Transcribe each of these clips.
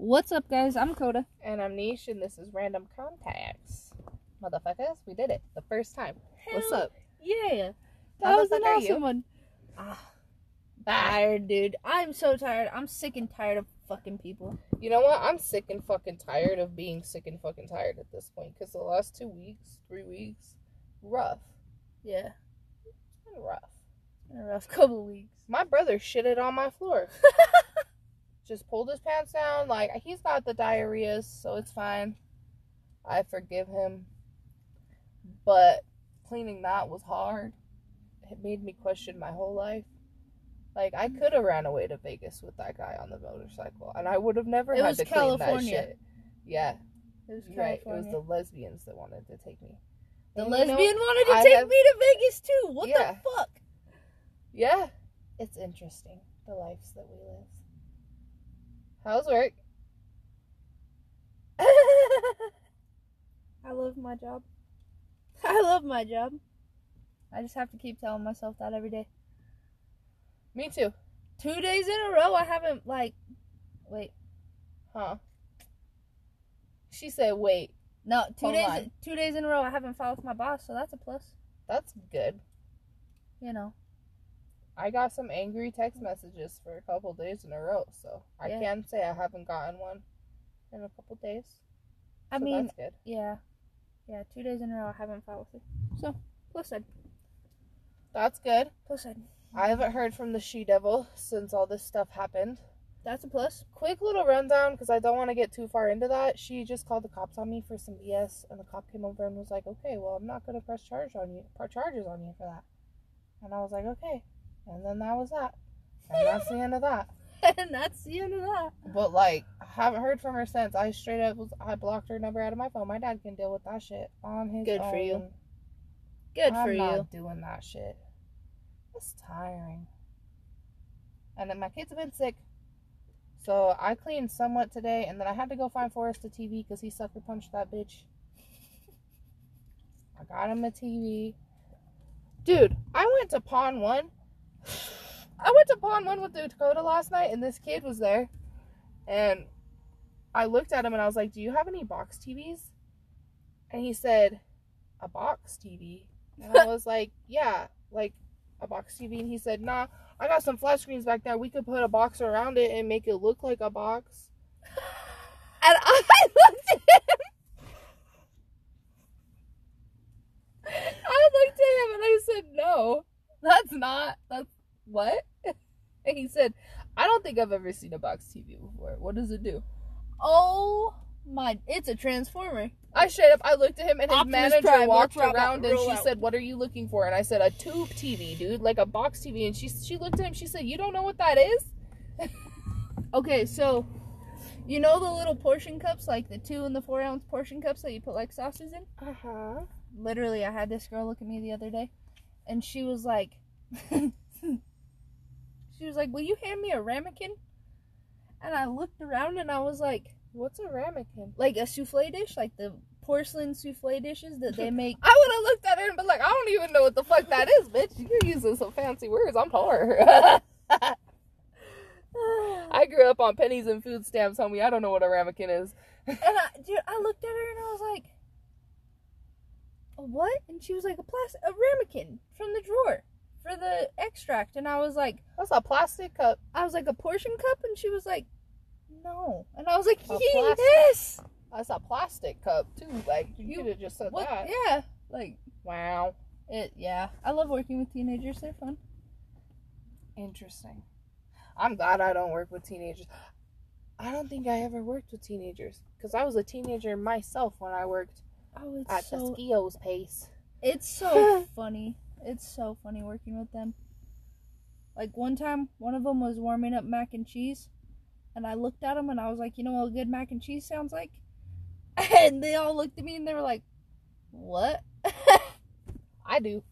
What's up, guys? I'm Coda. And I'm Niche, and this is Random Contacts. Motherfuckers, we did it the first time. What's up? Yeah, that was an fuck are you? awesome one. Ah, Tired, dude. I'm so tired. I'm sick and tired of fucking people. You know what? I'm sick and fucking tired of being sick and fucking tired at this point because the last two weeks, three weeks, rough. Yeah, It's been rough. it's been a rough couple weeks. My brother shitted on my floor. Just pulled his pants down. Like, he's got the diarrhea, so it's fine. I forgive him. But cleaning that was hard. It made me question my whole life. Like, I could have ran away to Vegas with that guy on the motorcycle, and I would have never It had was to clean that California. shit. Yeah, It was you're right. It was the lesbians that wanted to take me. The And you know, lesbian wanted to I take have- me to Vegas too. What Yeah. the fuck? Yeah, it's interesting the lives that we live. How's work? I love my job. I love my job. I just have to keep telling myself that every day. Me too. Two days in a row, I haven't like. Wait, Huh? She said, "Wait, no, two Hold days. on. Two days in a row, I haven't filed with my boss, so that's a plus. that's good." You know. I got some angry text messages for a couple days in a row, so I Yeah. can say I haven't gotten one in a couple days. I So mean, that's good. yeah, yeah. Two days in a row, I haven't filed with her. So plus side, That's good. plus side. I haven't heard from the she devil since all this stuff happened. That's a plus. Quick little rundown because I don't want to get too far into that. She just called the cops on me for some BS, and the cop came over and was like, "Okay, well, I'm not gonna press charge on you, press charges on you for that." And I was like, "Okay," and then that was that, and that's the end of that. and that's the end of that. But like, I haven't heard from her since. I straight up was I blocked her number out of my phone. My dad can deal with that shit on his own. Good own. for you. Good I'm for not you. doing that shit. It's tiring. And then my kids have been sick. So I cleaned somewhat today, and then I had to go find Forrest a TV because he sucker punched that bitch. I got him a TV. Dude, I went to Pawn One. I went to Pawn One with the Dakota last night, and this kid was there. And I looked at him and I was like, Do you have any box TVs? And he said, A box TV? And I was like, Yeah, like a box TV. And he said, Nah, I got some flat screens back there. We could put a box around it and make it look like a box. And I looked at him. I looked at him and I said, No, that's not. That's what? And he said, I don't think I've ever seen a box TV before. What does it do? Oh my! It's a transformer. I straight up, I looked at him and his Optimus manager Prime, walked roll around out, and she out. said, "What are you looking for?" And I said, "A tube TV, dude, like a box TV." And she she looked at him. She said, "You don't know what that is?" Okay, so you know the little portion cups, like the two and the four ounce portion cups that you put like sauces in. Uh huh. Literally, I had this girl look at me the other day, and she was like, she was like, "Will you hand me a ramekin?" And I looked around and I was like, What's a ramekin? like a souffle dish, like the porcelain souffle dishes that they make. I would have looked at her and been like, "I don't even know what the fuck that is, bitch. You're using some fancy words. I'm poor." I grew up on pennies and food stamps, homie. I don't know what a ramekin is. And I, dude, I looked at her and I was like, "A what?" And she was like, "A plastic, a ramekin from the drawer for the extract." And I was like, That's a plastic cup. "I was like a portion cup," and she was like, "No." And I was like, A "Yes." That's a plastic cup too. Like you, You- could have just said What? that. Yeah. Like Wow. it. Yeah. I love working with teenagers. They're fun. Interesting. I'm glad I don't work with teenagers. I don't think I ever worked with teenagers because I was a teenager myself when I worked Oh, it's at so. the Skios pace. It's so funny. It's so funny working with them. Like one time, one of them was warming up mac and cheese, and I looked at them and I was like, "You know what a good mac and cheese sounds like?" And they all looked at me and they were like, "What?" I do.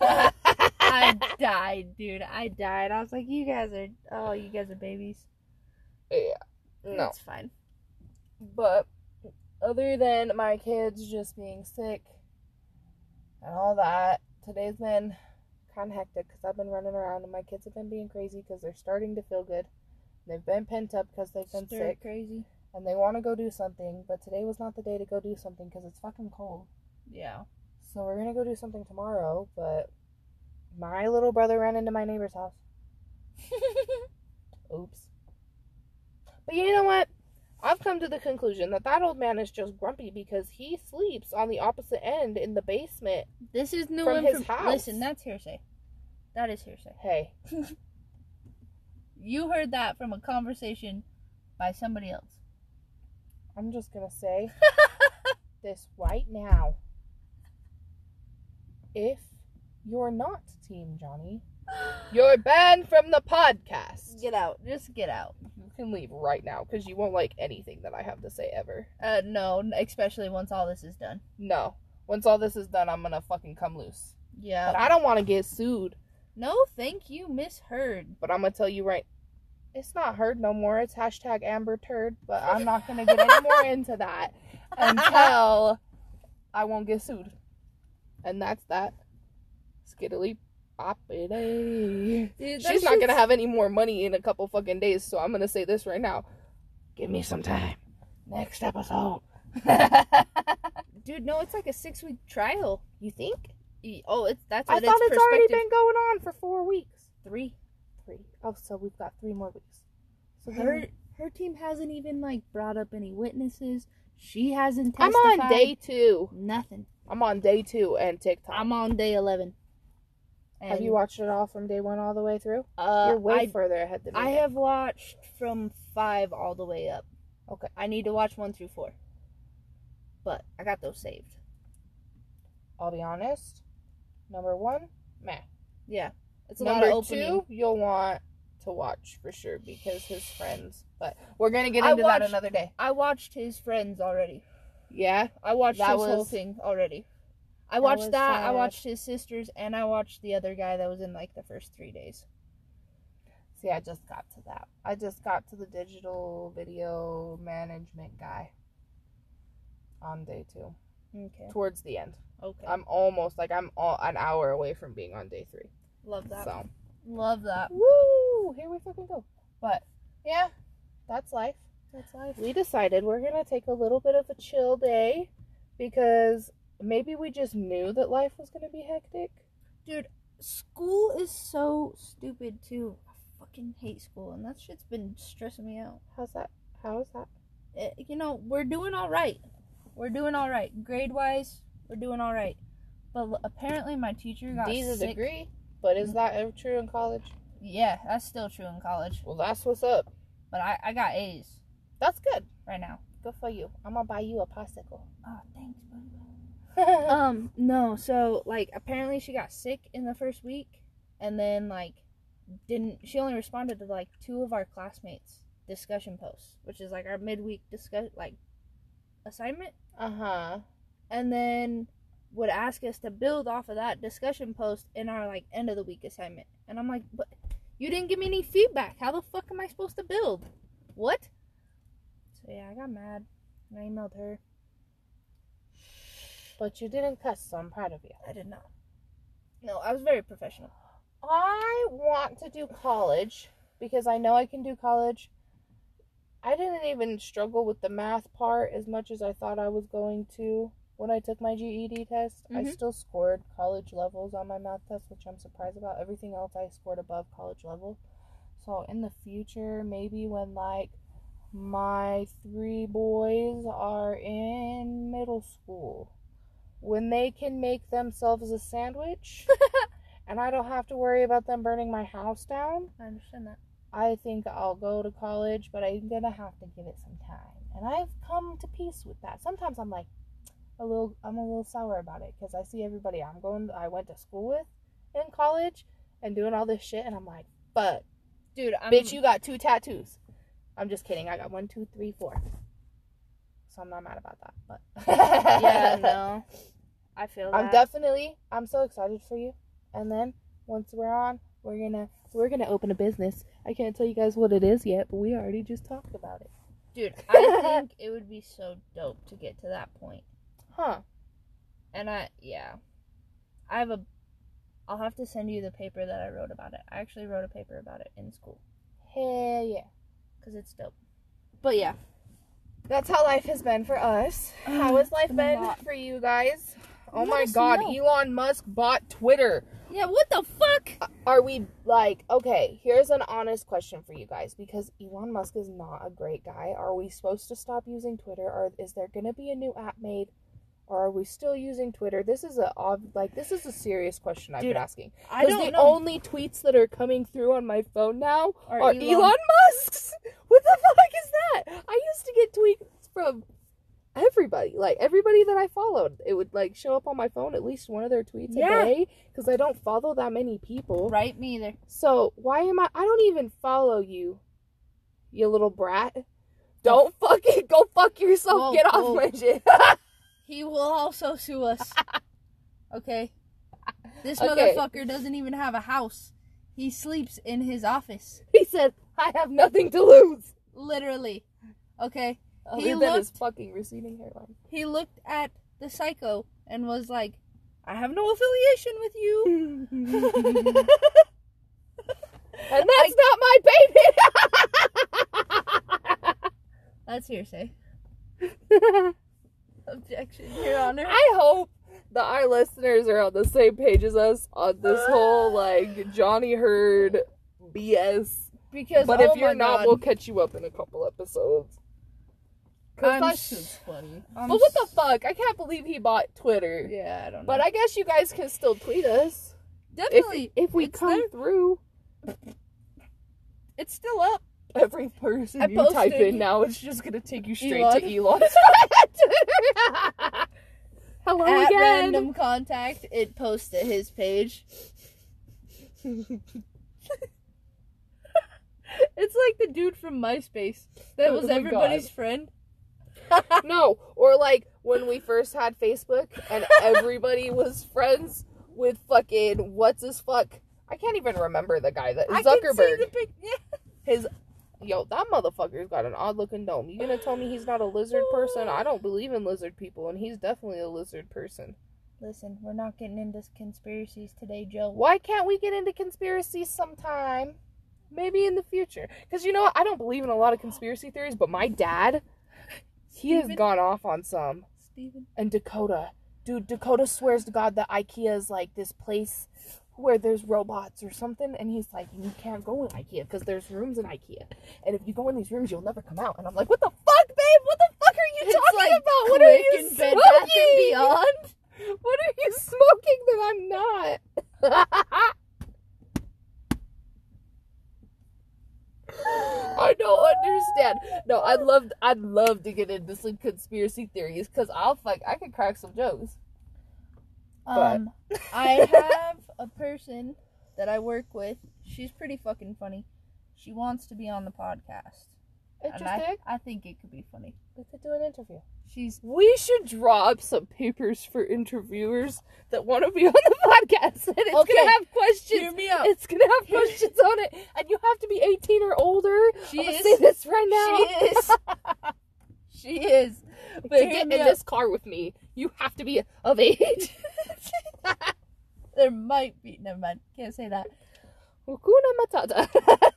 I died, dude. I died. I was like, "You guys are oh, you guys are babies." Yeah. No. it's fine. But other than my kids just being sick and all that, today's been kind of hectic because I've been running around and my kids have been being crazy because they're starting to feel good. They've been pent up because they've been Stir sick crazy. and they want to go do something, but today was not the day to go do something because it's fucking cold. Yeah. So we're gonna go do something tomorrow, but my little brother ran into my neighbor's house. Oops. But you know what? I've come to the conclusion that that old man is just grumpy because he sleeps on the opposite end in the basement. this is new From his information. house. Listen, that's hearsay. That is hearsay. Hey, You heard that from a conversation by somebody else. I'm just gonna say this right now. If you're not Team Johnny, you're banned from the podcast. Get out. Just get out. You can leave right now because you won't like anything that I have to say ever. Uh, no, especially once all this is done. No. Once all this is done, I'm gonna fucking come loose. Yeah. But I don't want to get sued. no, thank you, Miss Heard. But I'm gonna tell you right, it's not heard no more. It's hashtag Amber Turd. But I'm not gonna get any more into that until I won't get sued. And that's that. Skiddly. Eh. Dude, She's not gonna have any more money in a couple fucking days, so I'm gonna say this right now. Give me some time. Next episode. Dude, no, it's like a six week trial. You think? Oh, it's that's I thought it's it's already been going on for four weeks. three. Three. Oh, so we've got three more weeks. So Her then her team hasn't even like brought up any witnesses. She hasn't Testified. I'm on day two. nothing. I'm on day two and TikTok. I'm on day eleven. Have you watched it all from day one all the way through? Uh, You're way I, further ahead than me. I have watched from five all the way up. Okay. I need to watch one through four. But I got those saved. I'll be honest. Number one, meh. Yeah. It's a Number lot of opening. two, you'll want to watch for sure because his friends. But we're gonna get into that another day. I watched his friends already. Yeah. I watched That his whole thing already. I watched was that. I watched his sisters, and I watched the other guy that was in like the first three days. See, I just got to that. I just got to the digital video management guy on day two, Okay. towards the end. Okay. I'm almost like I'm all, an hour away from being on day three. Love that. So, Love that. woo! Here we fucking go. But yeah, that's life. That's life. We decided we're gonna take a little bit of a chill day because maybe we just knew that life was gonna be hectic. Dude, school is so stupid too. I fucking hate school, and that shit's been stressing me out. How's that? How is that? Eh, you know, we're doing all right. We're doing all right. Grade wise, we're doing all right. But l- apparently, my teacher got D's a degree, but is that ever true in college? Yeah, that's still true in college. Well, that's what's up. But I, I got A's That's good. right now. Good for you. I'm gonna buy you a popsicle. Oh, thanks, buddy. Um, no, so like apparently she got sick in the first week and then like didn't she only responded to like two of our classmates discussion posts, which is like our midweek discuss like assignment uh huh. and then would ask us to build off of that discussion post in our like end of the week assignment. And I'm like, "But you didn't give me any feedback. How the fuck am I supposed to build?" What? So yeah, I got mad. And I emailed her. But you didn't cuss, so I'm proud of you. I did not. No, I was very professional. I want to do college because I know I can do college. I didn't even struggle with the math part as much as I thought I was going to when I took my GED test. I Mhm. still scored college levels on my math test, which I'm surprised about. Everything else I scored above college level. So in the future, maybe when like my three boys are in middle school, when they can make themselves a sandwich and I don't have to worry about them burning my house down, I understand that. I think I'll go to college, but I'm gonna have to give it some time. And I've come to peace with that. Sometimes I'm like a little, I'm a little sour about it because I see everybody I'm going, I went to school with in college and doing all this shit, and I'm like, but Dude, I'm bitch, you got two tattoos. I'm just kidding. I got one, two, three, four. So I'm not mad about that, but Yeah, no. I feel that. I'm definitely I'm so excited for you. And then once we're on, we're gonna we're gonna open a business. I can't tell you guys what it is yet, but we already just talked about it. Dude, I think it would be so dope to get to that point. Huh. And I yeah. I have a I'll have to send you the paper that I wrote about it. I actually wrote a paper about it in school. Hell yeah. because it's dope. But yeah, That's how life has been for us. Uh, how has life been lot. for you guys? Oh Let my god, know. Elon Musk bought Twitter. yeah. What the fuck? Uh, are we like, okay, here's an honest question for you guys because Elon Musk is not a great guy. Are we supposed to stop using Twitter or is there going to be a new app made? Or are we still using Twitter? This is a like this is a serious question I've Dude, been asking. I Because don't the know. only tweets that are coming through on my phone now Or are Elon, Musk's. What the fuck is that? I used to get tweets from everybody, like everybody that I followed. It would like show up on my phone at least one of their tweets Yeah. a day because I don't follow that many people. Right, me either. So why am I? I don't even follow you, you little brat. Don't fucking go fuck yourself. Whoa, Get off whoa. my shit. He will also sue us. Okay. This Okay. motherfucker doesn't even have a house. He sleeps in his office. he said, "I have nothing to lose." Literally. Okay. Other He than his looked- fucking receding hairline. He looked at the psycho and was like, I have no affiliation with you. and that's not my baby. That's hearsay. Baby. Objection, Your Honor. I hope that our listeners are on the same page as us on this whole uh. like Johnny Heard BS. Because But oh if you're not, God, we'll catch you up in a couple episodes. Cause I'm that s- funny. I'm but what the fuck? I can't believe he bought Twitter. Yeah, I don't know. But I guess you guys can still tweet us if definitely if we it's come there. through. it's still up. Every person I you type in now, it's just gonna take you straight Elon. to Elon's Hello At again. random contact, it posts to his page. It's like the dude from MySpace that Oh was everybody's God. friend. no, or like when we first had Facebook and everybody was friends with fucking what's his fuck. I can't even remember the guy that I can see Zuckerberg. the pic- yeah. His yo, that motherfucker's got an odd looking dome. You gonna tell me he's not a lizard person? I don't believe in lizard people, and he's definitely a lizard person. Listen, we're not getting into conspiracies today, Joe. Why can't we get into conspiracies sometime? Maybe in the future. Because you know what? I don't believe in a lot of conspiracy theories, but my dad, he has gone off on some. Steven? And Dakota. Dude, Dakota swears to God that IKEA is like this place where there's robots or something. And he's like, you can't go in IKEA because there's rooms in IKEA. And if you go in these rooms, you'll never come out. And I'm like, what the fuck, babe? What the fuck are you It's talking like about? What are you smoking? Bed Bath and Beyond. What are you smoking that I'm not? I don't understand. No, I'd love, I'd love to get into some conspiracy theories because I'll fuck, I can crack some jokes. But- Um, I have a person that I work with. She's pretty fucking funny. She wants to be on the podcast. And Interesting. I, I think it could be funny. We could do an interview. She's We should drop some papers for interviewers that want to be on the podcast, and it's Okay. gonna have questions. hear me out. It's gonna have questions on it, and you have to be 18 or older. She I'm gonna say this right now. She is. she is. But to hear get me in out. this car with me, you have to be of age. There might be. Never mind. Can't say that. Hakuna Matata.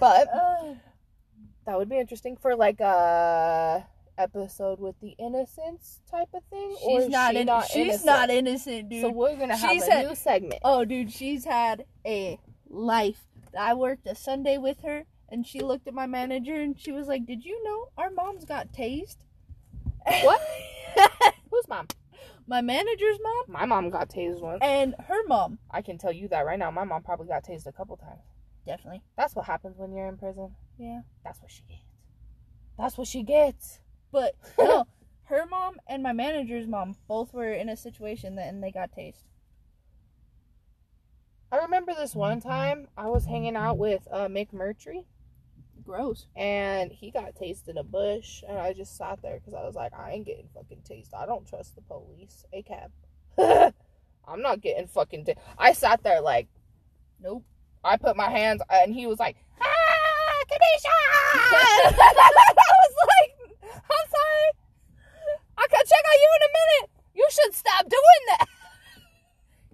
but that would be interesting for like a episode with the innocence type of thing. she's not. she in, she's innocent? not innocent, dude. So we're gonna have She's a had- new segment. Oh, dude, she's had a life. I worked a Sunday with her, and she looked at my manager and she was like, "Did you know our mom's got tased?" What? Whose mom? my manager's mom My mom got tased once. and her mom. I can tell you that right now. My mom probably got tased a couple times. Definitely. That's what happens when you're in prison. Yeah. That's what she gets. That's what she gets. But no, her mom and my manager's mom both were in a situation that and they got tased. I remember this one time I was hanging out with uh, Mick Murtry. Gross. and he got tased in a bush and i just sat there because i was like i ain't getting fucking tased i don't trust the police a cab i'm not getting fucking ta- i sat there like Nope. i put my hands and he was like ah Kadisha! i was like i'm sorry i can check on you in a minute you should stop doing that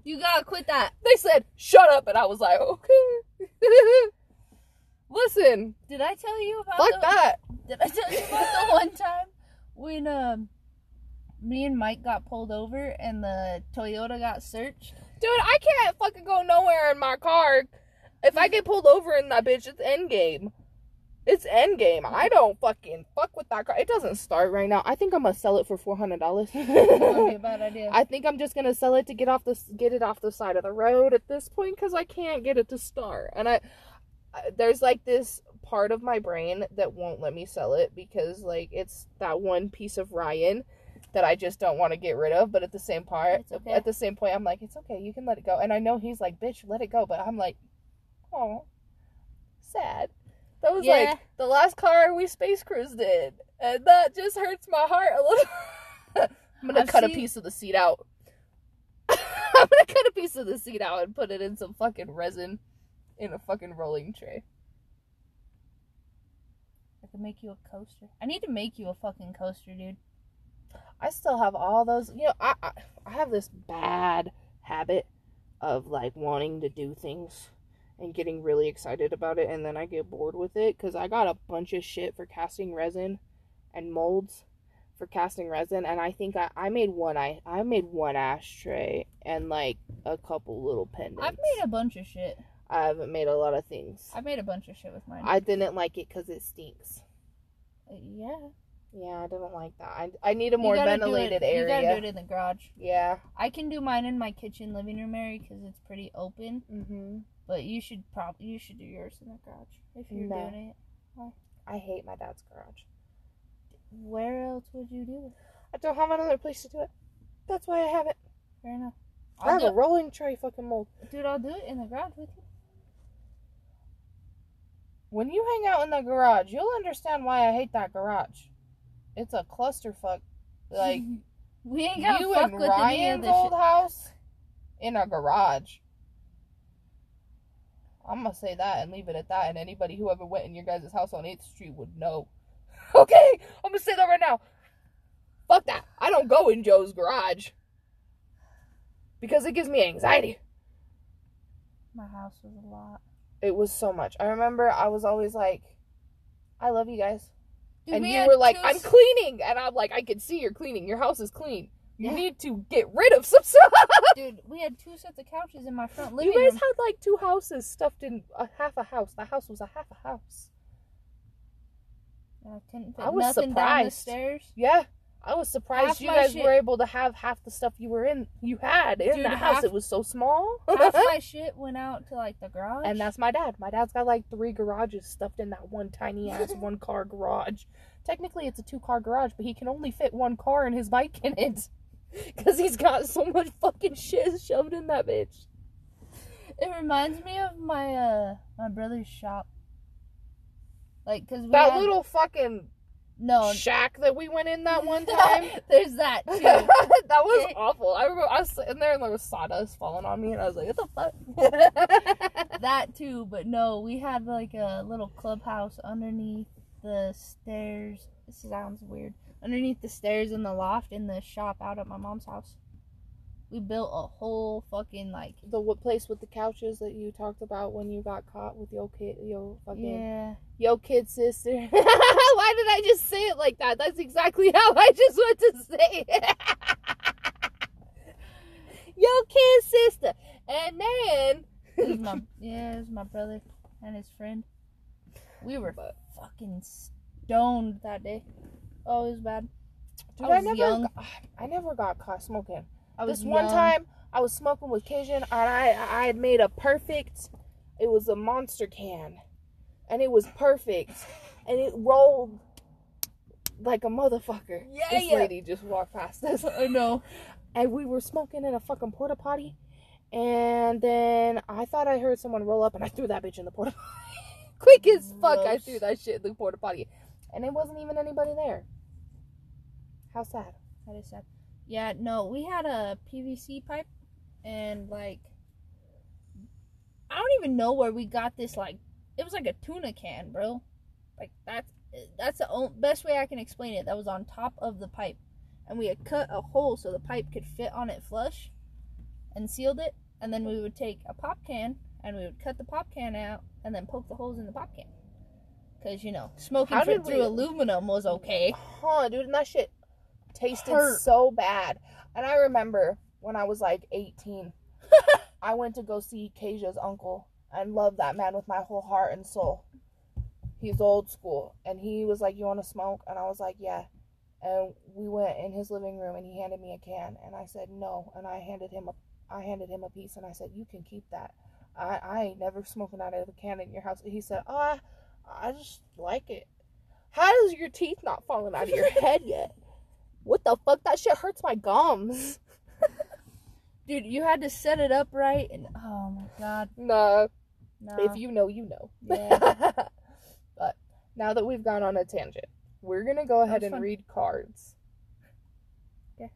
You gotta quit that. they said shut up and i was like okay Listen, Did I tell you about fuck the, that. Did I tell you about the one time when um me and Mike got pulled over and the Toyota got searched? Dude, I can't fucking go nowhere in my car. If I get pulled over in that bitch, it's end game. It's end game. I don't fucking fuck with that car. It doesn't start right now. I think I'm gonna sell it for four hundred dollars. Bad idea. I think I'm just gonna sell it to get off the get it off the side of the road at this point because I can't get it to start. And I there's like this part of my brain that won't let me sell it because like it's that one piece of Ryan that I just don't want to get rid of. But at the same part, It's okay. at the same point, I'm like, it's okay, you can let it go. And I know he's like, bitch, let it go. But I'm like, oh, sad. That was Yeah. like the last car we space cruised in, and that just hurts my heart a little. I'm gonna I've cut a piece of the seat out. I'm gonna cut a piece of the seat out and put it in some fucking resin in a fucking rolling tray. I could make you a coaster. I need to make you a fucking coaster, dude. I still have all those. You know, I I, I have this bad habit of like wanting to do things and getting really excited about it, and then I get bored with it because I got a bunch of shit for casting resin and molds for casting resin, and I think I, I made one I I made one ashtray and like a couple little pendants. I've made a bunch of shit. I haven't made a lot of things. I've made a bunch of shit with mine. I didn't like it because it stinks. Uh, yeah. Yeah, I didn't like that. I, I need a more ventilated it- You gotta do it in the garage. Yeah. I can do mine in my kitchen living room area because it's pretty open. Mm-hmm. But you should probably you should do yours in the garage if you're No. doing it. I hate my dad's garage. Where else would you do it? I don't have another place to do it. That's why I have it. Fair enough. I I'll have a rolling tray fucking mold. dude, I'll do it in the garage with you. When you hang out in the garage, you'll understand why I hate that garage. It's a clusterfuck. Like we ain't gonna you fuck and Ryan's old house in a garage. I'm gonna say that and leave it at that. And anybody who ever went in your guys' house on 8th Street would know. Okay, I'm gonna say that right now. Fuck that. I don't go in Joe's garage because it gives me anxiety. My house was a lot. It was so much. I remember I was always like, I love you guys. Dude, and we you were like, two I'm cleaning. And I'm like, I can see you're cleaning. Your house is clean. You Yeah. need to get rid of some stuff. Dude, we had two sets of couches in my front You guys room. had like two houses stuffed in a half a house. The house was a half a house. I couldn't fit I was nothing down the surprised. stairs. Yeah. I was surprised Half you guys shit- were able to have half the stuff you were in you had in Dude, that house. It was so small. Half my shit went out to like the garage. and that's my dad. My dad's got like three garages stuffed in that one tiny ass one car garage. Technically, it's a two car garage, but he can only fit one car and his bike in it because he's got so much fucking shit shoved in that bitch. It reminds me of my uh my brother's shop. Like, cause we That had- little fucking no shack that we went in that one time. There's that too. that was Okay. awful. I remember I was sitting there and there was sawdust falling on me, and I was like, "What the fuck?" that too, but no, we had like a little clubhouse underneath the stairs. This sounds weird. Underneath the stairs in the loft in the shop out at my mom's house. We built a whole fucking like the what place with the couches that you talked about when you got caught with your kid, your fucking yeah. yo kid sister. Why did I just say it like that? That's exactly how I just want to say it. yo kid sister, and then It was my yeah, it was my brother and his friend. We were But- fucking stoned that day. Oh, it was bad. Dude, I I, was never, young. I never got caught smoking. I was this one young. time I was smoking with Cajun and I I had made a perfect it was a monster can and it was perfect and it rolled like a motherfucker. Yeah, this yeah. lady just walked past us. I know. And we were smoking in a fucking porta potty and then I thought I heard someone roll up and I threw that bitch in the porta potty. Quick as fuck I threw that shit in the porta potty. And it wasn't even anybody there. How sad. That is sad. Yeah, no, we had a PVC pipe, and like, I don't even know where we got this. Like, it was like a tuna can, bro. Like that's that's the best way I can explain it. That was on top of the pipe, and we had cut a hole so the pipe could fit on it flush, and sealed it. And then we would take a pop can and we would cut the pop can out and then poke the holes in the pop can. Cause you know smoking through, we- aluminum was okay. Huh, dude, and that shit tasted Hurt. so bad. And I remember when I was like 18, I went to go see Kaja's uncle and loved that man with my whole heart and soul. He's old school. And he was like, You want to smoke? And I was like, Yeah. And we went in his living room and he handed me a can and I said no and I handed him a I handed him a piece and I said, You can keep that. I, I ain't never smoking out of a can in your house. He said, Oh, I, I just like it. How does your teeth not falling out of your head yet? What the fuck? That shit hurts my gums. Dude, you had to set it up right, and oh my god, Nah, no. if you know, you know. yeah, but now that we've gone on a tangent, we're gonna go ahead and fun. read cards. Okay.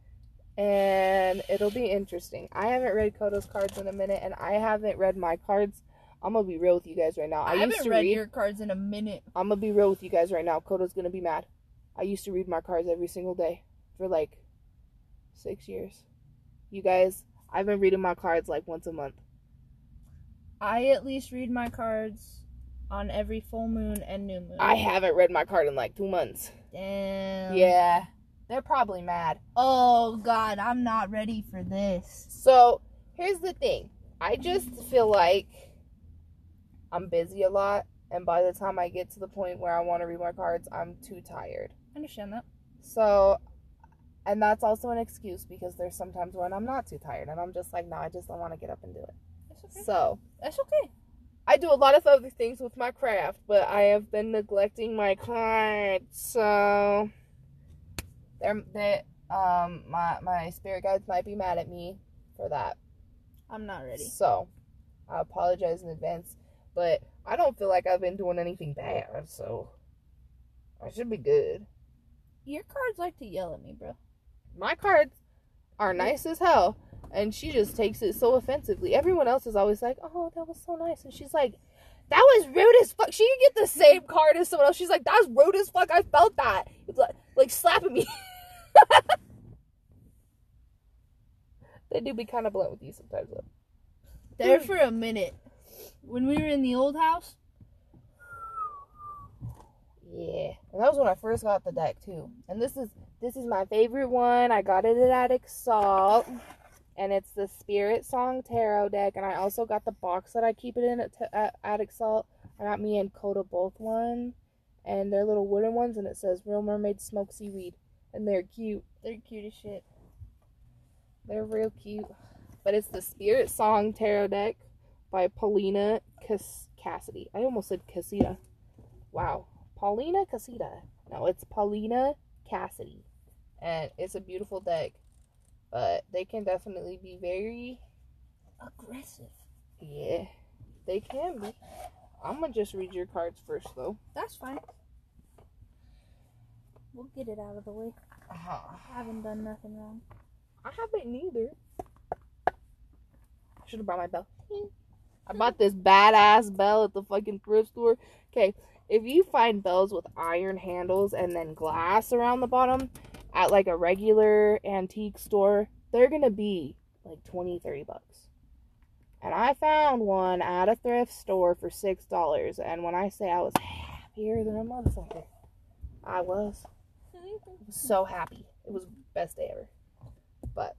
And it'll be interesting. I haven't read Coda's cards in a minute, and I haven't read my cards. I'm gonna be real with you guys right now. I, I, used haven't to read read. your cards in a minute. I'm gonna be real with you guys right now. Coda's gonna be mad. I used to read my cards every single day for like six years. You guys, I've been reading my cards like once a month. I at least read my cards on every full moon and new moon. I haven't read my card in like two months. Damn. Yeah, they're probably mad. Oh god, I'm not ready for this. So here's the thing. I just feel like I'm busy a lot, and by the time I get to the point where I want to read my cards, I'm too tired. I understand that. So, and that's also an excuse because there's sometimes when I'm not too tired, and I'm just like, no, I just don't want to get up and do it. Okay. So, That's okay. I do a lot of other things with my craft, but I have been neglecting my cards. So, they're they um my my spirit guides might be mad at me for that. I'm not ready. So, I apologize in advance, but I don't feel like I've been doing anything bad, so I should be good. Your cards like to yell at me, bro. My cards are nice as hell, and she just takes it so offensively. Everyone else is always like, "Oh, that was so nice," and she's like, "That was rude as fuck." She can get the same card as someone else. She's like, "That was rude as fuck." I felt that. It's like, like slapping me. they do be kind of blunt with you sometimes, though. There for a minute. When we were in the old house, Yeah, and that was when I first got the deck too. And this is this is my favorite one. I got it at Exalt, and it's the Spirit Song Tarot deck. And I also got the box that I keep it in at, at, at Exalt. I got me and Coda both one, and they're little wooden ones, and it says "Real Mermaid Smoke Seaweed," and they're cute. they're cute as shit. They're real cute. But it's the Spirit Song Tarot deck by Paulina Cas- Cassidy. I almost said Casita. Wow. Paulina Casita. No, it's Paulina Cassidy. And it's a beautiful deck. But they can definitely be very Aggressive. yeah. They can be. I'm gonna just read your cards first though. That's fine. We'll get it out of the way. Uh-huh. I haven't done nothing wrong. I haven't neither. I should have brought my bell. I bought this badass bell at the fucking thrift store. Okay, if you find bells with iron handles and then glass around the bottom at like a regular antique store, they're gonna be like 20, 30 bucks. And I found one at a thrift store for six dollars. And when I say I was happier than a motherfucker, I was. I was so happy. It was best day ever. But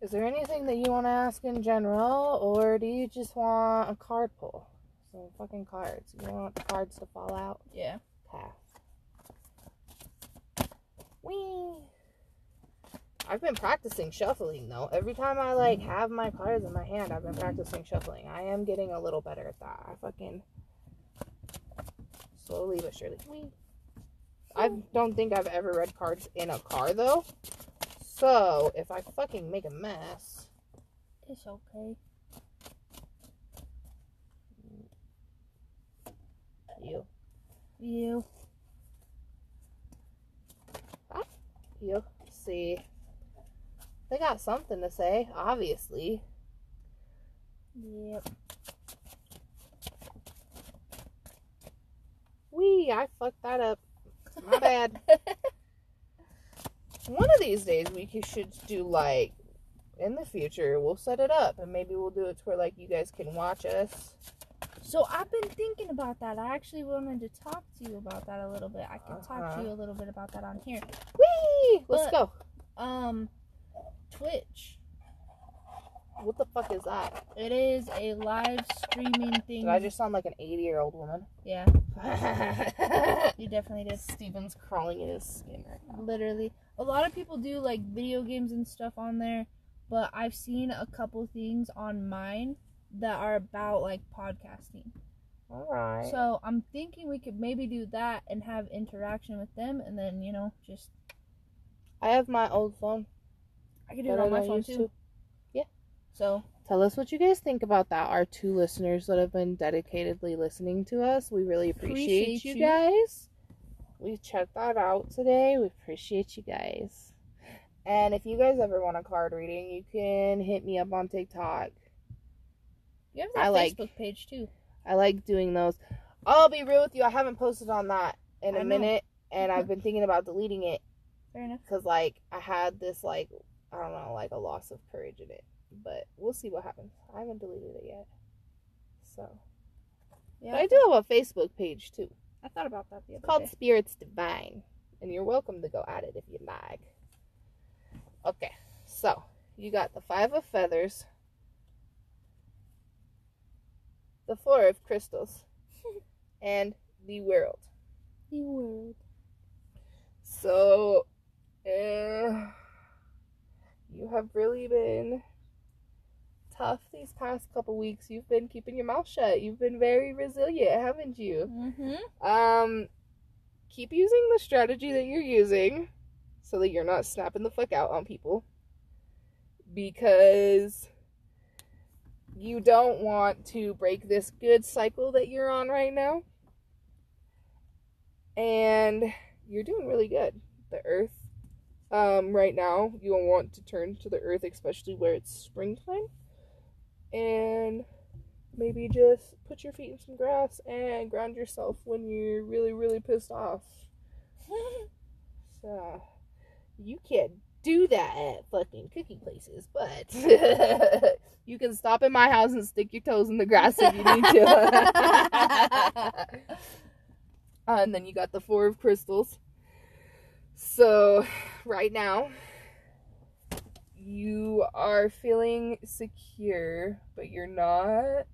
is there anything that you want to ask in general, or do you just want a card pull? Some fucking cards. You don't want the cards to fall out? Yeah. Okay. Wee. I've been practicing shuffling though. Every time I like mm. have my cards in my hand, I've been practicing shuffling. I am getting a little better at that. I fucking slowly but surely. Wee. I don't think I've ever read cards in a car though. So if I fucking make a mess, It's okay. you, You. you see, they got something to say, obviously. Yep. Wee, I fucked that up. My bad. One of these days we should do like in the future we'll set it up and maybe we'll do it to where like you guys can watch us So I've been thinking about that. I actually wanted to talk to you about that a little bit. I can talk Uh-huh. to you a little bit about that on here. Whee! Let's But- go. Um, Twitch. What the fuck is that? It is a live streaming thing. Did I just sound like an 80 year old woman? Yeah, you definitely did. Steven's crawling in his skin right now. Literally, a lot of people do like video games and stuff on there, but I've seen a couple things on mine that are about like podcasting. Alright. So I'm thinking we could maybe do that and have interaction with them, and then you know just I have my old phone. I could do it on my phone too. to. So Tell us what you guys think about that. Our two listeners that have been dedicatedly listening to us. We really appreciate, Appreciate you you. guys. We checked that out today. We appreciate you guys. And if you guys ever want a card reading, you can hit me up on TikTok. You have that I like- Facebook page too. I like doing those. I'll be real with you. I haven't posted on that in a I know. minute, and I've been thinking about deleting it Fair enough. because, like, I had this, like, I don't know, like a loss of courage in it. But we'll see what happens. I haven't deleted it yet. So. Yeah, But I do have a Facebook page too. I thought about that the other It's called day. Spirits Divine. And you're welcome to go at it if you like. Okay, so you got the Five of Feathers, the Four of Crystals, and the World. The world. So, uh, you have really been tough these past couple weeks. You've been keeping your mouth shut. You've been very resilient, haven't you? Mm-hmm. Um, keep using the strategy that you're using so that you're not snapping the fuck out on people because you don't want to break this good cycle that you're on right now. And you're doing really good. The earth, um, right now, you don't want to turn to the earth, especially where it's springtime. And maybe just put your feet in some grass and ground yourself when you're really, really pissed off. So, you can't do that at fucking cookie places, but you can stop at my house and stick your toes in the grass if you need to. and then you got the Four of Crystals. So, right now, you are feeling secure, but you're not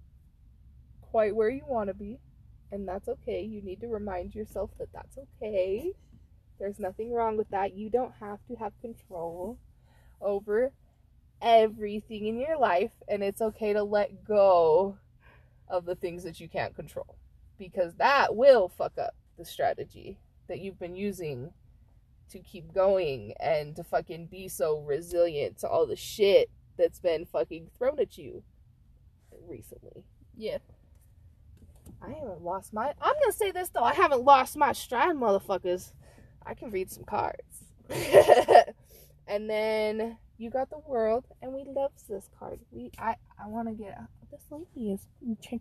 quite where you want to be. And that's okay. You need to remind yourself that that's okay. There's nothing wrong with that. You don't have to have control over everything in your life. And it's okay to let go of the things that you can't control. Because that will fuck up the strategy that you've been using to keep going and to fucking be so resilient to all the shit that's been fucking thrown at you recently. Yeah. I haven't lost my. I'm gonna say this though. I haven't lost my stride, motherfuckers. I can read some cards. and then you got the world, and we loves this card. We I I want to get this lady is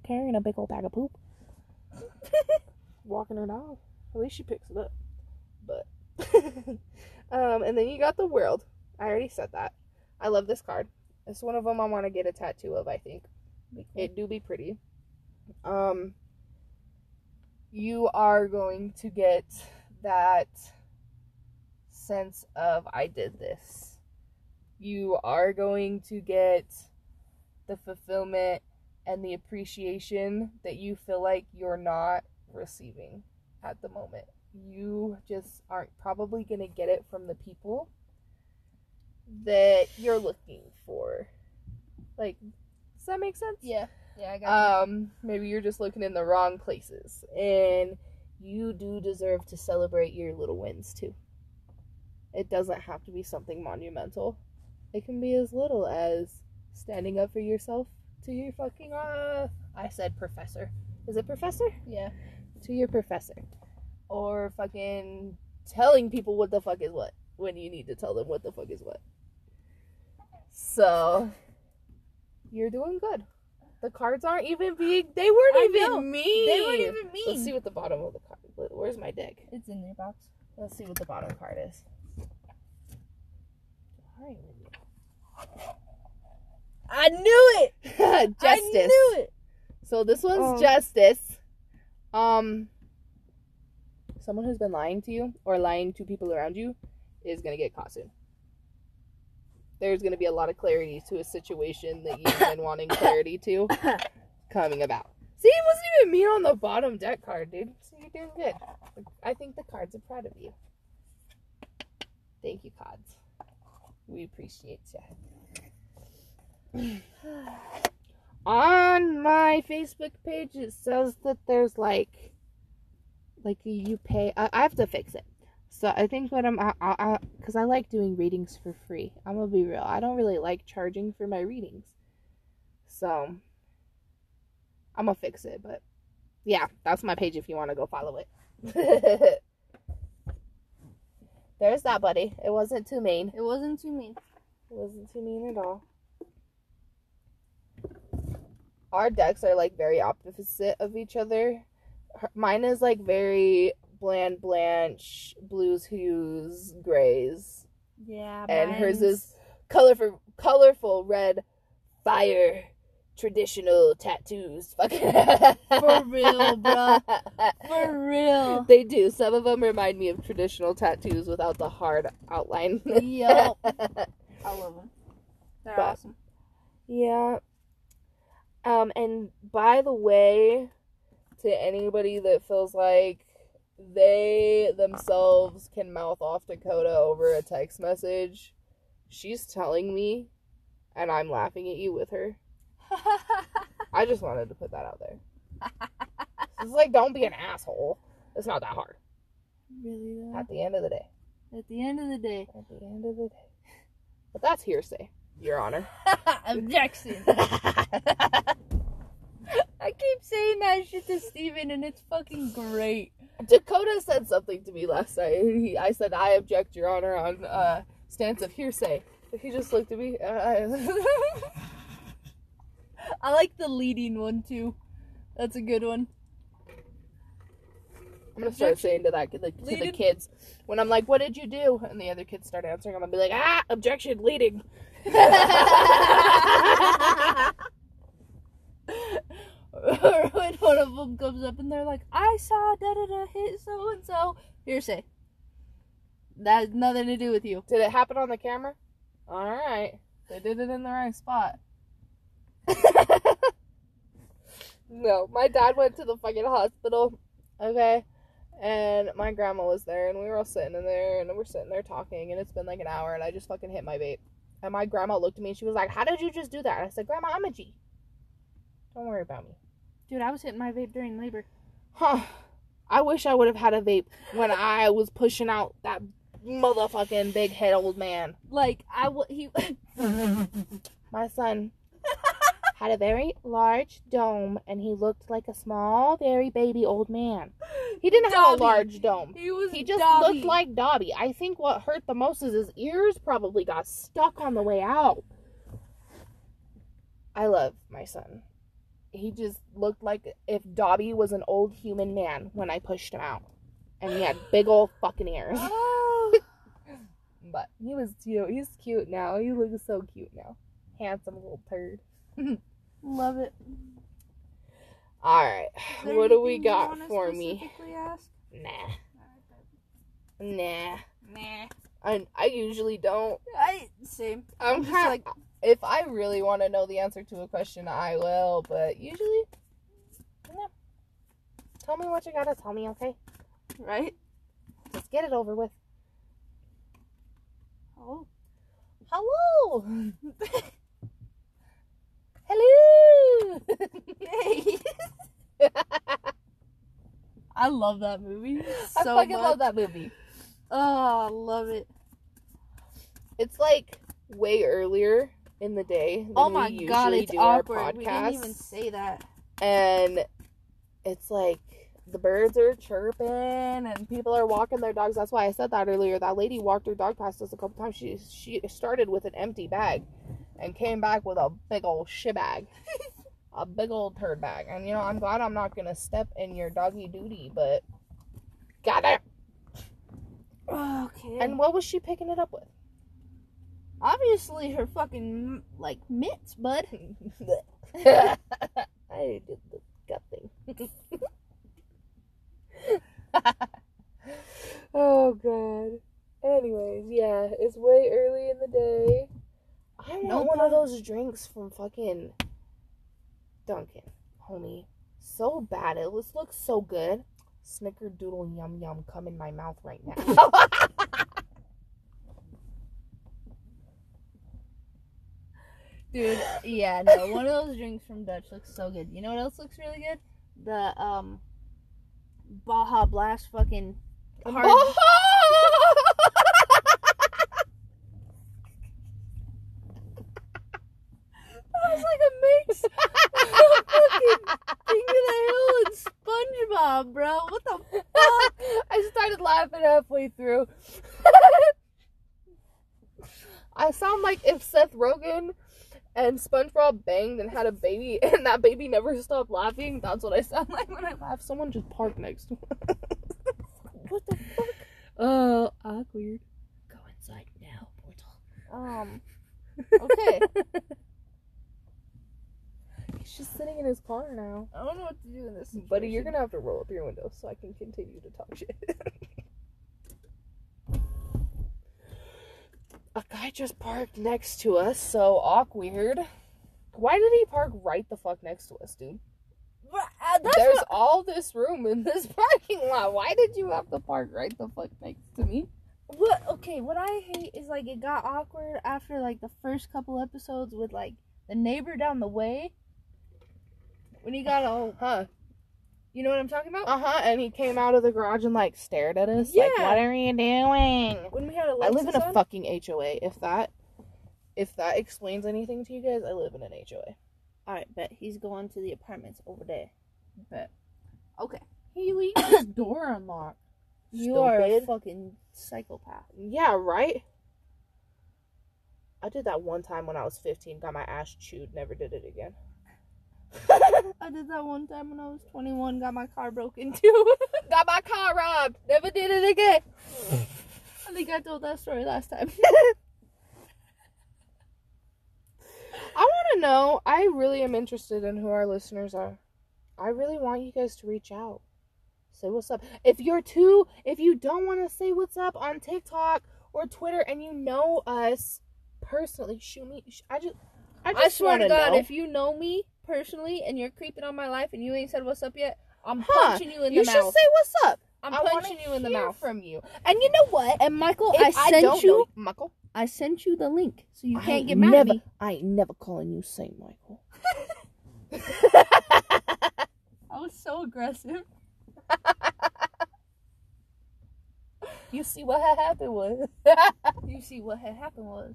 carrying a big old bag of poop, walking her dog. At least she picks it up. But um, and then you got the world. I already said that. I love this card. It's one of them I want to get a tattoo of. I think cool. it do be pretty. Um, you are going to get that sense of I did this. You are going to get the fulfillment and the appreciation that you feel like you're not receiving at the moment. You just aren't probably going to get it from the people that you're looking for. Like, does that make sense? Yeah. Yeah, I got um maybe you're just looking in the wrong places and you do deserve to celebrate your little wins too it doesn't have to be something monumental it can be as little as standing up for yourself to your fucking uh i said professor is it professor. Yeah. to your professor or fucking telling people what the fuck is what when you need to tell them what the fuck is what so you're doing good the cards aren't even being they weren't I even know. mean They weren't even mean. let's see what the bottom of the card where's my deck It's in your box. let's see what the bottom card is I knew it. justice I knew it. So this one's Oh. justice. Um, someone who's been lying to you or lying to people around you is gonna get caught soon. There's gonna be a lot of clarity to a situation that you've been wanting clarity to coming about. See, it wasn't even me on the bottom deck card, dude. So you're doing good. I think the cards are proud of you. Thank you, cards. We appreciate you. on my Facebook page, it says that there's like, like you pay. I, I have to fix it. So I think what I'm, I, I, because I like doing readings for free. I'm gonna be real. I don't really like charging for my readings. So I'm gonna fix it. But yeah, that's my page if you want to go follow it. There's that, buddy. It wasn't too mean. It wasn't too mean. It wasn't too mean at all. Our decks are like very opposite of each other. Her- Mine is like very bland, blanche, blues, hues, grays, Yeah. and hers is colorful, colorful red, fire, traditional tattoos. Fucking For real, bro. for real. They do. Some of them remind me of traditional tattoos without the hard outline. Yup. I love them. They're But- awesome. Yeah. Um, and by the way, to anybody that feels like they themselves can mouth off Dakota over a text message, she's telling me, and I'm laughing at you with her. I just wanted to put that out there. It's like, don't be an asshole. It's not that hard. really though. At the end of the day. At the end of the day. At the end of the day. But that's hearsay, Your Honor. Objection. I keep saying that shit to Steven and it's fucking great. Dakota said something to me last night. He, I said, I object, Your Honor, on uh, stance of hearsay. He just looked at me. Uh, I- like the leading one too. That's a good one. I'm gonna start saying to that to the, to the kids when I'm like, "What did you do?" and the other kids start answering. I'm gonna be like, "Ah, objection, leading." or when one of them comes up and they're like, I saw da da da hit so and so. Hearsay. That has nothing to do with you. Did it happen on the camera? All right, they did it in the right spot. no, my dad went to the fucking hospital. Okay. And my grandma was there, and we were all sitting in there, and we're sitting there talking, and it's been like an hour, and I just fucking hit my vape. And my grandma looked at me, and she was like, "How did you just do that?" And I said, "Grandma, I'm a G. Don't worry about me." Dude, I was hitting my vape during labor. Huh. I wish I would have had a vape when I was pushing out that motherfucking big head old man. Like, I would he. My son had a very large dome, and he looked like a small, very baby old man. He didn't have a large dome. he was. He just Dobby. looked like Dobby. I think what hurt the most is his ears probably got stuck on the way out. I love my son. He just looked like if Dobby was an old human man when I pushed him out. And he had big old fucking ears. Oh. But he was cute. He's cute now. He looks so cute now. Handsome little turd. Love it. Alright. What do we got for me? Ask? Nah. Nah. Nah. I, I usually don't. I same. I'm I'm just kind like- like, if I really want to know the answer to a question, I will. But usually, no. Tell me what you gotta tell me, okay? Right? Just get it over with. Oh. Hello. Hello. Hey. I love that movie I so fucking much. love that movie. Oh, I love it. It's like way earlier in the day. Than Oh my god, it's do our awkward. We didn't even say that. and it's like the birds are chirping and people are walking their dogs. That's why I said that earlier. That lady walked her dog past us a couple times. She she started with an empty bag and came back with a big old shit bag. a big old turd bag. And you know, I'm glad I'm not gonna step in your doggy duty, but got it. Okay. And what was she picking it up with? obviously her fucking like mitts, bud. I did the gut thing. oh god. Anyways, yeah, it's way early in the day. I want No one of those drinks from fucking Dunkin', homie. So bad. It looks, looks so good. Snickerdoodle yum yum come in my mouth right now. Dude, yeah, no, one of those drinks from Dutch looks so good. You know what else looks really good? The um Baja Blast fucking hard That was like a mix of fucking King of the Hill and SpongeBob, bro. What the fuck? I started laughing halfway through. I sound like if Seth Rogen and SpongeBob banged and had a baby and that baby never stopped laughing. That's what I sound like when I laugh. Someone just parked next to me. What the fuck? Oh, awkward. Go inside now, portal. Um Okay. He's just sitting in his car now. I don't know what to do in this. Buddy, you're gonna have to roll up your window so I can continue to talk shit. A guy just parked next to us, so awkward. Why did he park right the fuck next to us, dude? Uh, that's There's what- all this room in this parking lot. Why did you have to park right the fuck next to me? What okay, what I hate is like it got awkward after like the first couple episodes with like the neighbor down the way. When he got all Huh? you know what I'm talking about? Uh huh. And he came out of the garage and like stared at us. Like, Yeah. what are you doing? when we had a I live in a on? fucking HOA. If that, if that explains anything to you guys, I live in an HOA. Alright, bet he's going to the apartments over there. Bet. Okay. He leaves his door unlocked. You are a fucking psychopath. Yeah, right? I did that one time when I was 15, got my ass chewed, never did it again. I did that one time when I was 21, got my car broken into. got my car robbed, never did it again. I think I told that story last time. I want to know, I really am interested in who our listeners are. I really want you guys to reach out. Say what's up. If you're too, if you don't want to say what's up on TikTok or Twitter and you know us personally, shoot me. I just, I just I swear to God, know. if you know me personally and you're creeping on my life and you ain't said what's up yet, I'm Huh, punching you in you the mouth. You should say what's up. I'm I punching you in the mouth. from you. And you know what? And Michael, If I sent don't you. know, Michael, I sent you the link, so you I can't get mad never, at me. I ain't never calling you Saint Michael. I was so aggressive. you see what had happened was. You see, what had happened was,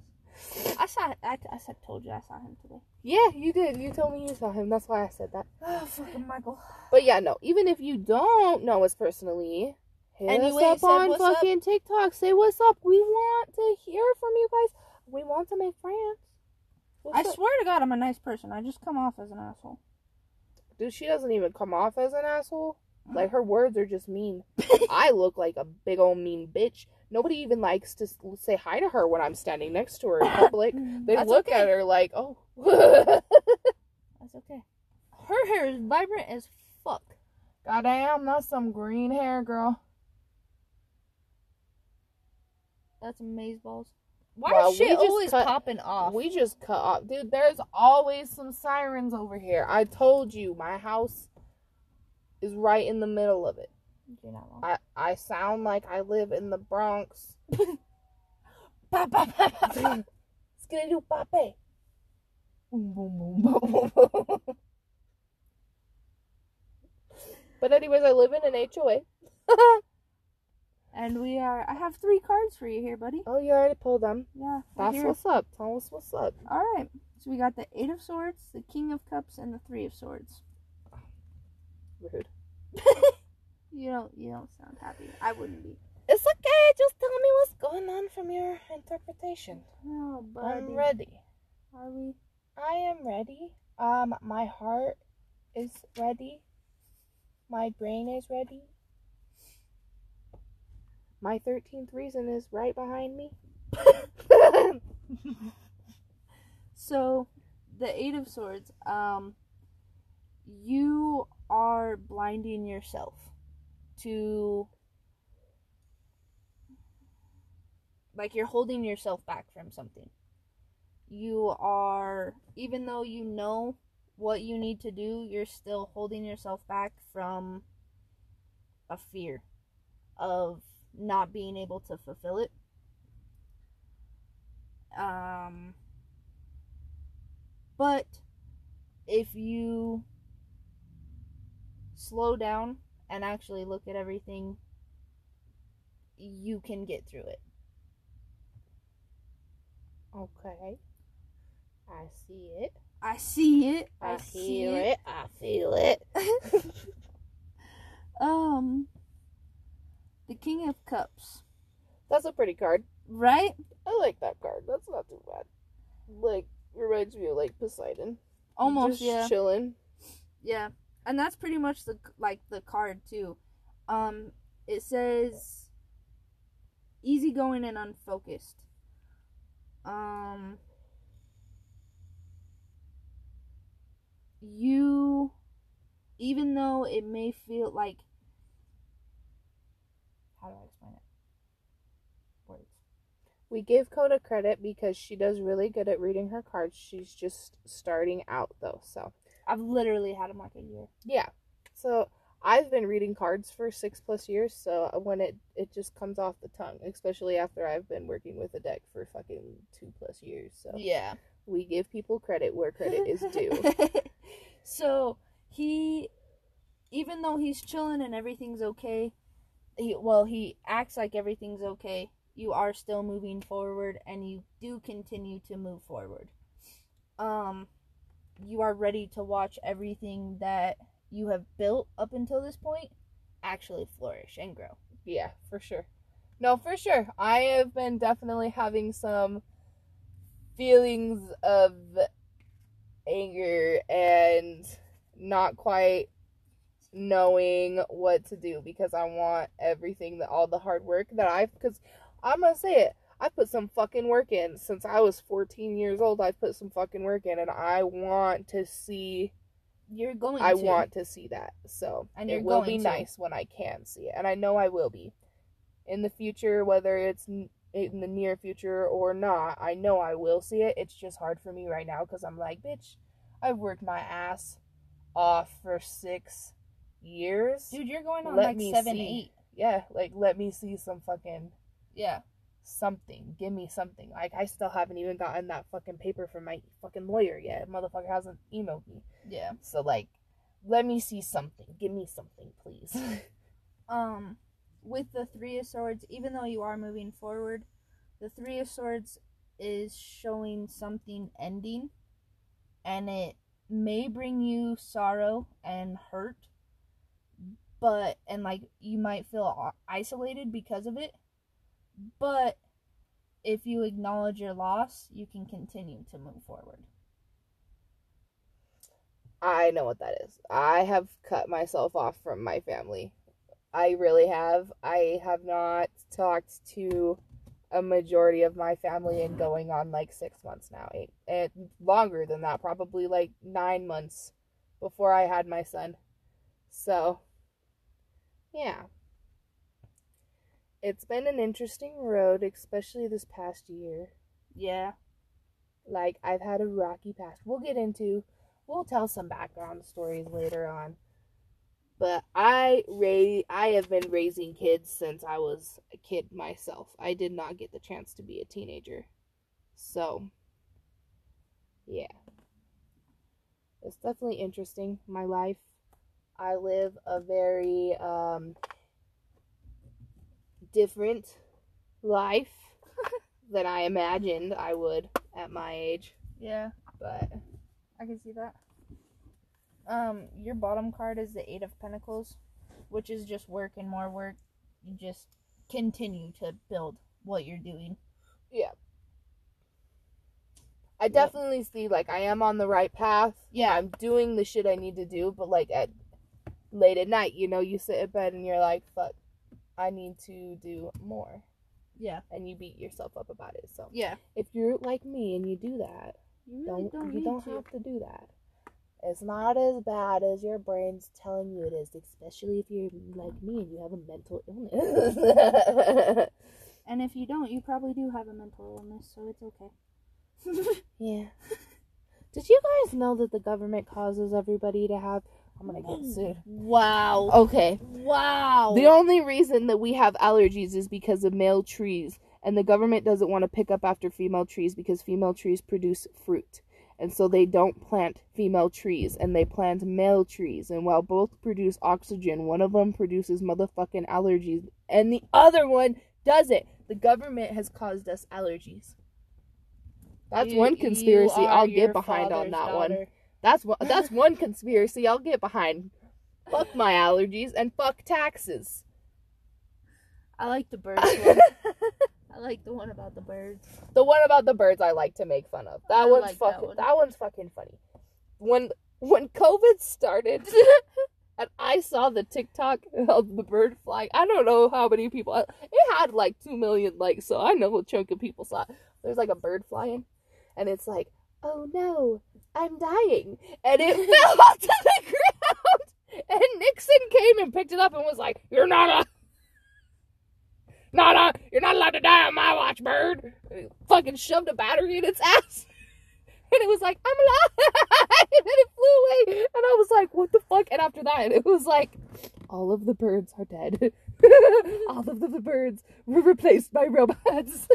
I saw. I, I said, told you I saw him today. yeah, you did. You told me you saw him. That's why I said that. Oh, fucking Michael. But yeah, no. Even if you don't know us personally, hit And you us up on what's up. fucking TikTok. Say what's up. We want to hear from you guys. We want to make friends. What's I up? swear to God, I'm a nice person. I just come off as an asshole. Dude, she doesn't even come off as an asshole. Mm. Like her words are just mean. I look like a big old mean bitch. Nobody even likes to say hi to her when I'm standing next to her in public. Mm, they That's look okay. at her like, oh. That's okay. Her hair is vibrant as fuck. Goddamn, that's some green hair, girl. That's amaze balls. Why Wow, is we shit always cut- popping off? We just cut off. Dude, there's always some sirens over here. I told you, my house is right in the middle of it. You're not wrong. I, I sound like I live in the Bronx. Ba, ba, ba, ba, ba. Skitty pape. Boom, boom, boom, boom, boom, boom. But anyways, I live in an HOA. And we are. I have three cards for you here, buddy. oh, you already pulled them. Yeah. That's here. what's up. Tell us what's up. All right. So we got the Eight of Swords, the King of Cups, and the Three of Swords. Rude. You don't. You don't sound happy. I wouldn't be. It's okay. Just tell me what's going on from your interpretation. Oh, buddy. I'm ready. Are we? I am ready. Um, my heart is ready. My brain is ready. My 13th reason is right behind me. So, the Eight of Swords. Um, you are blinding yourself to like you're holding yourself back from something. You are even though you know what you need to do, you're still holding yourself back from a fear of not being able to fulfill it. Um but if you slow down and actually look at everything, you can get through it. Okay. I see it. I see it. I, see hear it. I feel it. um, the King of Cups, That's a pretty card. right? I like that card. That's not too bad. Like reminds me of like Poseidon. Almost, Just yeah, chilling. yeah. And that's pretty much the like the card too. Um, it says easygoing and unfocused. Um, you, even though it may feel like, how do I explain it? Words. We give Coda credit because she does really good at reading her cards. She's just starting out though, so I've literally had them like a year. yeah. So I've been reading cards for six plus years, so when it it just comes off the tongue, especially after I've been working with a deck for fucking two plus years. So Yeah. we give people credit where credit is due. so he, even though he's chilling and everything's okay, he, well, he acts like everything's okay. You are still moving forward, and you do continue to move forward. Um, you are ready to watch everything that you have built up until this point actually flourish and grow. Yeah, for sure. No, for sure. I have been definitely having some feelings of anger and not quite knowing what to do because I want everything that all the hard work that I've because I'm gonna say it. I put some fucking work in since I was 14 years old. I've put some fucking work in, and I want to see You're going. To I to. want to see that. So And it will be to. nice when I can see it, and I know I will be in the future, whether it's in the near future or not. I know I will see it. It's just hard for me right now because I'm like, bitch, I've worked my ass off for six years. dude. You're going on Let like seven, see. eight. Yeah, like let me see some fucking Yeah. Something. Give me something. Like I still haven't even gotten that fucking paper from my fucking lawyer yet. Motherfucker hasn't emailed me. Yeah. So like, let me see something. Give me something, please. um with the three of swords even though you are moving forward the three of swords is showing something ending and it may bring you sorrow and hurt but and like you might feel isolated because of it but if you acknowledge your loss you can continue to move forward I know what that is. I have cut myself off from my family. I really have. I have not talked to a majority of my family in going on like six months now, eight, and longer than that, probably like nine months before I had my son. So, yeah. It's been an interesting road, especially this past year. yeah Like, I've had a rocky past. We'll get into, we'll tell some background stories later on. But I ra- I have been raising kids since I was a kid myself. I did not get the chance to be a teenager. So, yeah. It's definitely interesting, my life. I live a very um different life than I imagined I would at my age. yeah But I can see that. Um, your bottom card is the Eight of Pentacles, which is just work and more work. You just continue to build what you're doing. Yeah. I definitely see like I am on the right path. Yeah. I'm doing the shit I need to do, but like at late at night, you know, you sit in bed and you're like, fuck, I need to do more. Yeah. And you beat yourself up about it. So Yeah. if you're like me and you do that, You don't, you don't to. have to do that. It's not as bad as your brain's telling you it is, especially if you're like me and you have a mental illness. And if you don't, you probably do have a mental illness, so it's okay. yeah. Did you guys know that the government causes everybody to have? I'm gonna get sued. Wow. Okay. Wow. The only reason that we have allergies is because of male trees, and the government doesn't want to pick up after female trees because female trees produce fruit. And so they don't plant female trees and they plant male trees. And while both produce oxygen, one of them produces motherfucking allergies and the other one doesn't. The government has caused us allergies. That's You- one conspiracy I'll get behind on that one. That's one that's one conspiracy I'll get behind. Fuck my allergies and fuck taxes. I like the birds one. I like the one about the birds. The one about the birds I like to make fun of. That I one's like that fucking one. that, one's fucking funny. When when COVID started and I saw the TikTok of the bird flying, I don't know how many people it had like two million likes, so I know a chunk of people saw it. There's like a bird flying and it's like, oh no, I'm dying. And it fell onto the ground. And Nixon came and picked it up and was like, You're not a not a you're not allowed to die on my watch, bird. Fucking shoved a battery in its ass. And it was like, I'm alive and it flew away. And I was like, what the fuck? And after that it was like, all of the birds are dead. all of the birds were replaced by robots.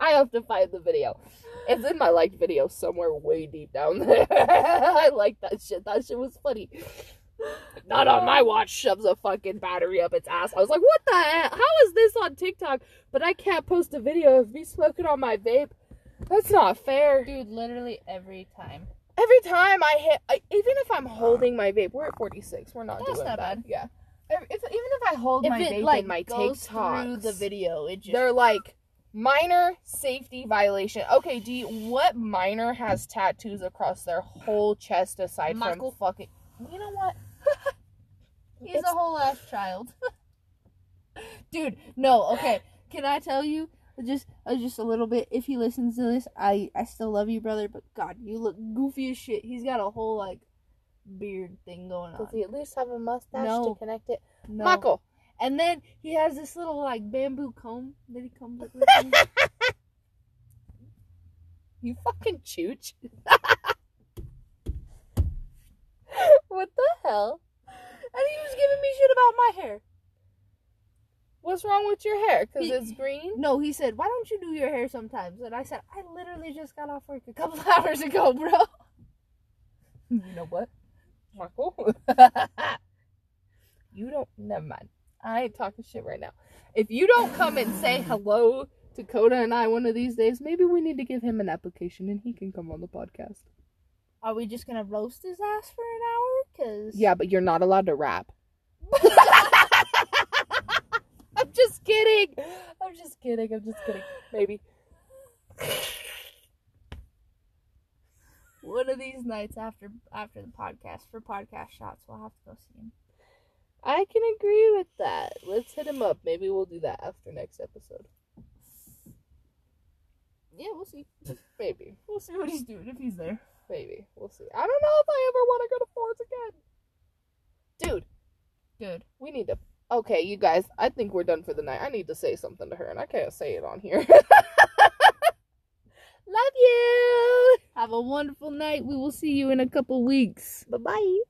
I have to find the video. It's in my liked video somewhere way deep down there. I like that shit. That shit was funny. Not on my watch shoves a fucking battery up its ass. I was like, what the hell? How is this on TikTok? But I can't post a video of me smoking on my vape. That's not fair. Dude, literally every time. Every time I hit, I, even if I'm holding my vape, we're at 46. We're not That's doing not bad. bad. Yeah. If, if- even if I hold If my it vape like in my goes through the video, it just they're like minor safety violation. Okay, D, what minor has tattoos across their whole chest aside Michael. from fucking? You know what? he's It's- a whole ass child. Dude, no, okay. Can I tell you just uh, just a little bit? If he listens to this, I I still love you, brother. But God, you look goofy as shit. He's got a whole like beard thing going on. Does he at least have a mustache No. to connect it? No. Michael. And then he has this little like bamboo comb that he comes up with. You fucking chooch. what the hell? and he was giving me shit about my hair. What's wrong with your hair? Because it's green? No, he said, "Why don't you do your hair sometimes?" And I said, "I literally just got off work a couple hours ago, bro." You know what? Michael? you don't. Never mind. I ain't talking shit right now. If you don't come and say hello to Coda and I one of these days, maybe we need to give him an application and he can come on the podcast. Are we just gonna roast his ass for an hour? Cause Yeah, but you're not allowed to rap. I'm just kidding. I'm just kidding. I'm just kidding. Maybe. one of these nights after after the podcast for podcast shots, we'll have to go see him. I can agree with that. Let's hit him up. Maybe we'll do that after next episode. Yeah, we'll see. Maybe. We'll see what he's doing if he's there. Maybe. We'll see. I don't know if I ever want to go to Fords again. Dude, Good. we need to. Okay, you guys, I think we're done for the night. I need to say something to her, and I can't say it on here. Love you. Have a wonderful night. We will see you in a couple weeks. Bye bye.